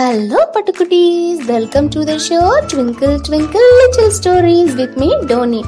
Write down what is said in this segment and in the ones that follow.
Hello பட்டுக்குட்டீஸ் welcome to the show twinkle twinkle little stories with me Tony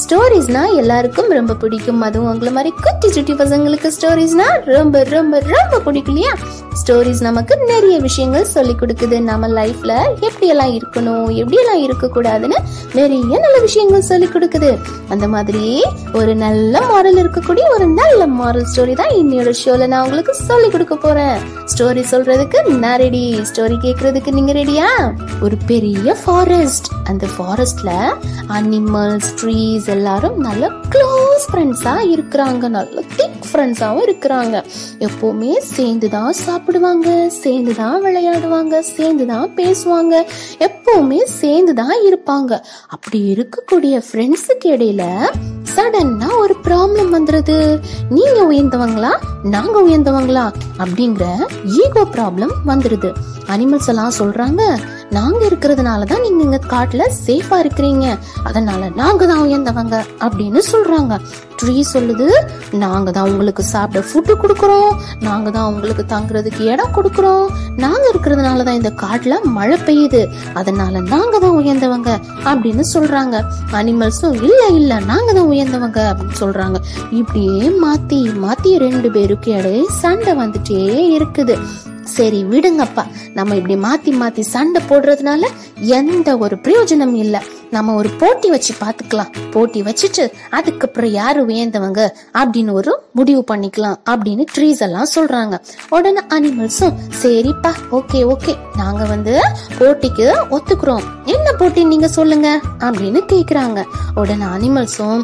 ஸ்டோரிஸ்னா எல்லாருக்கும் ரொம்ப பிடிக்கும். அதுவும் உங்களை மாதிரி குட்டி சுட்டி பசங்களுக்கு ஸ்டோரிஸ்னா ரொம்ப ரொம்ப ரொம்ப பிடிக்கும் இல்லையா? ஸ்டோரிஸ் நமக்கு நிறைய விஷயங்கள் சொல்லி கொடுக்குது. நம்ம லைஃப்ல எப்படியெல்லாம் இருக்கணும் எப்படியெல்லாம் இருக்கக்கூடாதுன்னு நிறைய நல்ல விஷயங்கள் சொல்லி கொடுக்குது. அந்த மாதிரி ஒரு நல்ல மாரல் இருக்கக்கூடிய ஒரு நல்ல மாரல் ஸ்டோரி தான் இன்னையோட ஷோல நான் உங்களுக்கு சொல்லி கொடுக்க போறேன். ஸ்டோரி சொல்றதுக்கு நான் ரெடி ஸ்டோரி கேக்குறதுக்கு நீங்க ரெடியா ஒரு பெரிய ஃபாரஸ்ட் அந்த ஃபாரஸ்ட்ல அனிமல்ஸ் ட்ரீஸ் எல்லாரும் நல்ல க்ளோஸ் ஃப்ரெண்ட்ஸா இருக்கிறாங்க. நல்ல திக் ஃப்ரெண்ட்ஸாவும் இருக்கிறாங்க. எப்பவுமே சேர்ந்து தான் சாப்பிடுவாங்க சேர்ந்து தான் விளையாடுவாங்க சேர்ந்து தான் பேசுவாங்க. எப்பவுமே சேர்ந்து தான் இருப்பாங்க. அப்படி இருக்கக்கூடிய ஃப்ரெண்ட்ஸுக்கு இடையில சடன்னா ஒரு ப்ராப்ளம் வந்துருது. நீங்க உயர்ந்தவங்களா? நாங்க உயர்ந்தவங்களா? அப்படிங்கிற ஈகோ ப்ராப்ளம் வந்துருது. அனிமல்ஸ் எல்லாம் சொல்றாங்க நாங்க இருக்கிறதுனால தான் நீங்க இங்க காட்டுல சேஃபா இருக்கிறீங்க. அதனால நாங்க தான் உயர்ந்தவங்க அப்படின்னு சொல்றாங்க. ட்ரீ சொல்லுது நாங்க தான் உங்களுக்கு சாப்பிட ஃபுட்டு கொடுக்குறோம். நாங்க தான் உங்களுக்கு தங்குறதுக்கு இடம் கொடுக்குறோம். நாங்க இருக்கிறதுனால தான் இந்த காட்டுல மழை பெய்யுது. அதனால நாங்க தான் உயர்ந்தவங்க அப்படின்னு சொல்றாங்க. அனிமல்ஸும் இல்ல இல்ல நாங்க தான் உயர்ந்தவங்க அப்படின்னு சொல்றாங்க. இப்படியே மாத்தி மாத்தி ரெண்டு பேருக்கு இடையே சண்டை வந்துட்டே இருக்குது. சரி விடுங்கப்பா. நம்ம இப்படி மாத்தி மாத்தி சண்டை போடுறதுனால எந்த ஒரு பிரயோஜனம் இல்ல. நம்ம ஒரு போட்டி வச்சு பாத்துக்கலாம். போட்டி வச்சுட்டு அதுக்கப்புறம் யாரு உயர்ந்தவங்க அப்படின்னு ஒரு முடிவு பண்ணிக்கலாம் அப்படின்னு ட்ரீஸ் எல்லாம் சொல்றாங்க. உடனே அனிமல்ஸும் சரிப்பா ஓகே ஓகே நாங்க வந்து போட்டிக்கு ஒத்துக்குறோம். என்ன போட்டி நீங்க சொல்லுங்க அப்படின்னு கேக்குறாங்க. உடனே அனிமல்ஸும்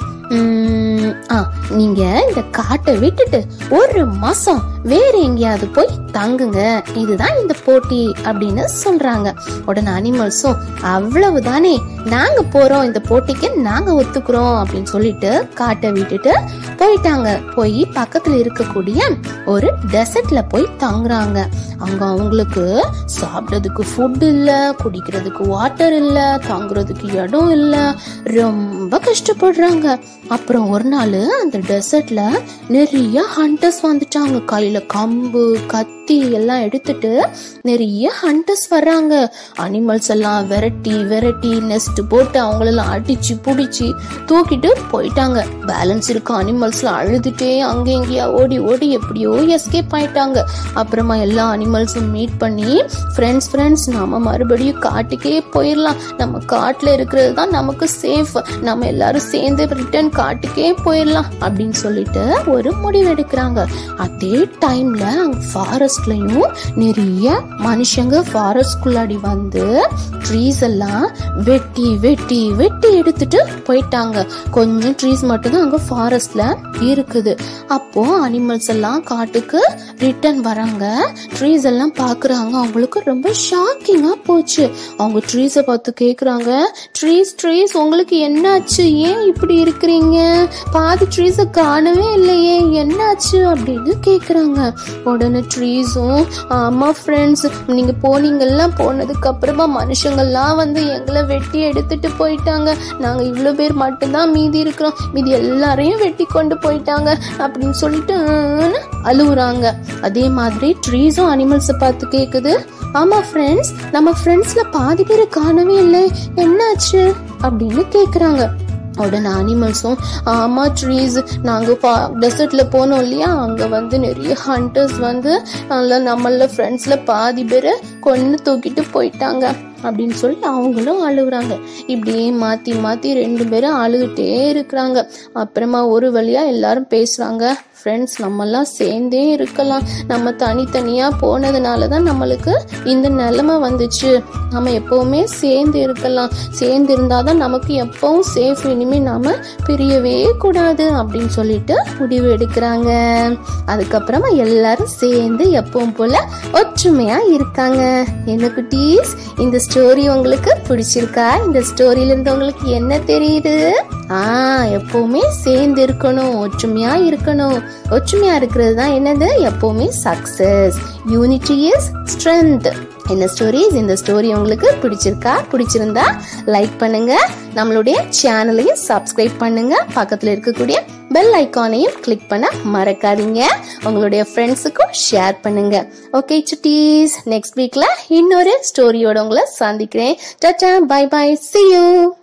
ஆ நீங்க இந்த காட்டை விட்டுட்டு ஒரு மாசம் வேற எங்கேயாவது போய் தங்குங்க. இதுதான் இந்த போட்டி அப்படின்னு சொல்றாங்க. உடனே அனிமல்ஸும் அவ்வளவுதானே நாங்க போறோம் இந்த போட்டிக்கு நாங்க ஒத்துக்கிறோம் அப்படின்னு சொல்லிட்டு காட்டை விட்டுட்டு போயிட்டாங்க. போய் பக்கத்துல இருக்கக்கூடிய ஒரு டெசர்ட்ல போய் தங்குறாங்க. அங்க அவங்களுக்கு சாப்பிட்டதுக்கு ஃபுட் இல்ல குடிக்கிறதுக்கு வாட்டர் இல்ல தங்குறதுக்கு இடம் இல்ல ரொம்ப கஷ்டப்படுறாங்க. அப்புறம் ஒரு நாள் அந்த டெசர்ட்ல நிறைய ஹண்டர்ஸ் வந்துட்டாங்க. கையில கம்பு கத்தி எல்லாம் எடுத்துட்டு நிறைய ஹண்டர்ஸ் வர்றாங்க. அனிமல்ஸ் எல்லாம் விரட்டி விரட்டி நெஸ்ட் போட்டு அவங்களெல்லாம் அடிச்சு பிடிச்சி தூக்கிட்டு போயிட்டாங்க. பேலன்ஸ் இருக்க அனிமல்ஸ்லாம் அழுதுட்டே அங்கே இங்கேயா ஓடி ஓடி எப்படியோ எஸ்கேப் ஆயிட்டாங்க. அப்புறமா எல்லா அனிமல்ஸும் மீட் பண்ணி ஃப்ரெண்ட்ஸ் ஃப்ரெண்ட்ஸ் நாம மறுபடியும் காட்டுக்கே போயிடலாம் நம்ம காட்டுல இருக்கிறது தான் நமக்கு சேஃப் நம்ம எல்லாரும் சேர்ந்து ரிட்டர்ன் காட்டுக்கே போயிடலாம் அப்படின்னு சொல்லிட்டு ஒரு முடிவு எடுக்கிறாங்க. அதே டைம்ல அங்க ஃபாரஸ்ட்லயும் நிறைய மனுஷங்க ஃபாரஸ்ட்குள்ளாடி வந்து ட்ரீஸ் எல்லாம் வெட்டி வெட்டி வெட்டி எடுத்துட்டு போயிட்டாங்க. கொஞ்சம் ட்ரீஸ் மட்டும்தான் அங்கே அங்க ஃபாரஸ்ட்ல இருக்குது. அப்போ அனிமல்ஸ் எல்லாம் காட்டுக்கு ரிட்டர்ன் வராங்க. ட்ரீஸ் எல்லாம் பாக்குறாங்க. அவங்களுக்கு ரொம்ப ஷாக்கிங்கா போச்சு. அவங்க ட்ரீஸை பார்த்து கேட்குறாங்க ட்ரீஸ் ட்ரீஸ் உங்களுக்கு என்னாச்சு? ஏன் இப்படி இருக்கிறீங்க? பாதி ட்ரீஸை காணவே இல்லையே. என்னாச்சு அப்படின்னு கேட்குறாங்க உடனே ட்ரீஸும் ஆமா ஃப்ரெண்ட்ஸ் நீங்கள் போனீங்கெல்லாம் போனதுக்கு அப்புறமா மனுஷங்கள்லாம் வந்து எங்களை வெட்டி எடுத்துட்டு போயிட்டாங்க. நாங்கள் இவ்வளோ பேர் மட்டும்தான் மீதி இருக்கிறோம். மீதி எல்லாரையும் வெட்டி கொண்டு போயிட்டாங்க. அப்படின்னு சொல்லிட்டு அழுகுறாங்க அழுவுறாங்க. அதே மாதிரி ட்ரீஸும் அனிமல்ஸை பார்த்து கேட்குது ஆமா ஃப்ரெண்ட்ஸ் நம்ம ஃப்ரெண்ட்ஸில் பாதி பேர் காண வரவே இல்லை. என்னாச்சு? அப்படின்னு கேக்குறாங்க. உடனே அனிமல்ஸும் ஆமா ட்ரீஸ் நாங்கள் டெசர்ட்ல போனோம் இல்லையா? அங்கே வந்து நிறைய ஹண்டர்ஸ் வந்து நல்ல நம்மள ஃப்ரெண்ட்ஸில் பாதி பேரை கொன்று தூக்கிட்டு போயிட்டாங்க. அப்படின்னு சொல்லி அவங்களும் அழுகுறாங்க. இப்படியே மாத்தி மாத்தி ரெண்டு பேரும் அழுதுட்டே இருக்கிறாங்க. அப்புறமா ஒரு வழியா எல்லாரும் பேசுறாங்க. ஃப்ரெண்ட்ஸ் நம்மெல்லாம் சேர்ந்தே இருக்கலாம். நம்ம தனித்தனியாக போனதுனால தான் நம்மளுக்கு இந்த நிலமை வந்துச்சு. நம்ம எப்பவுமே சேர்ந்து இருக்கலாம். சேர்ந்து இருந்தால் தான் நமக்கு எப்பவும் சேஃப் இனிமேல் நாம் பிரியவே கூடாது அப்படின்னு சொல்லிட்டு முடிவு எடுக்கிறாங்க. அதுக்கப்புறமா எல்லாரும் சேர்ந்து எப்பவும் போல ஒற்றுமையாக இருக்காங்க. என்ன குட்டீஸ்? இந்த ஸ்டோரி உங்களுக்கு பிடிச்சிருக்கா? இந்த ஸ்டோரியில இருந்து உங்களுக்கு என்ன தெரியுது? ஆ எப்பவுமே சேர்ந்து இருக்கணும் ஒற்றுமையா இருக்கணும். ஒற்றுமையா இருக்கிறது தான் என்னது? எப்பவுமே சக்சஸ் யூனிட்டி இஸ் ஸ்ட்ரென்த் என்ன ஸ்டோரிஸ் இந்த ஸ்டோரி உங்களுக்கு பிடிச்சிருக்கா பிடிச்சிருந்தா லைக் பண்ணுங்க. நம்மளுடைய சேனலையும் சப்ஸ்கிரைப் பண்ணுங்க. பக்கத்தில் இருக்கக்கூடிய பெல் ஐக்கானையும் கிளிக் பண்ண மறக்காதீங்க. உங்களுடைய ஃப்ரெண்ட்ஸுக்கும் ஷேர் பண்ணுங்க. ஓகே சுட்டீஸ் நெக்ஸ்ட் வீக்ல இன்னொரு ஸ்டோரியோட உங்களை சந்திக்கிறேன். Tata bye bye see you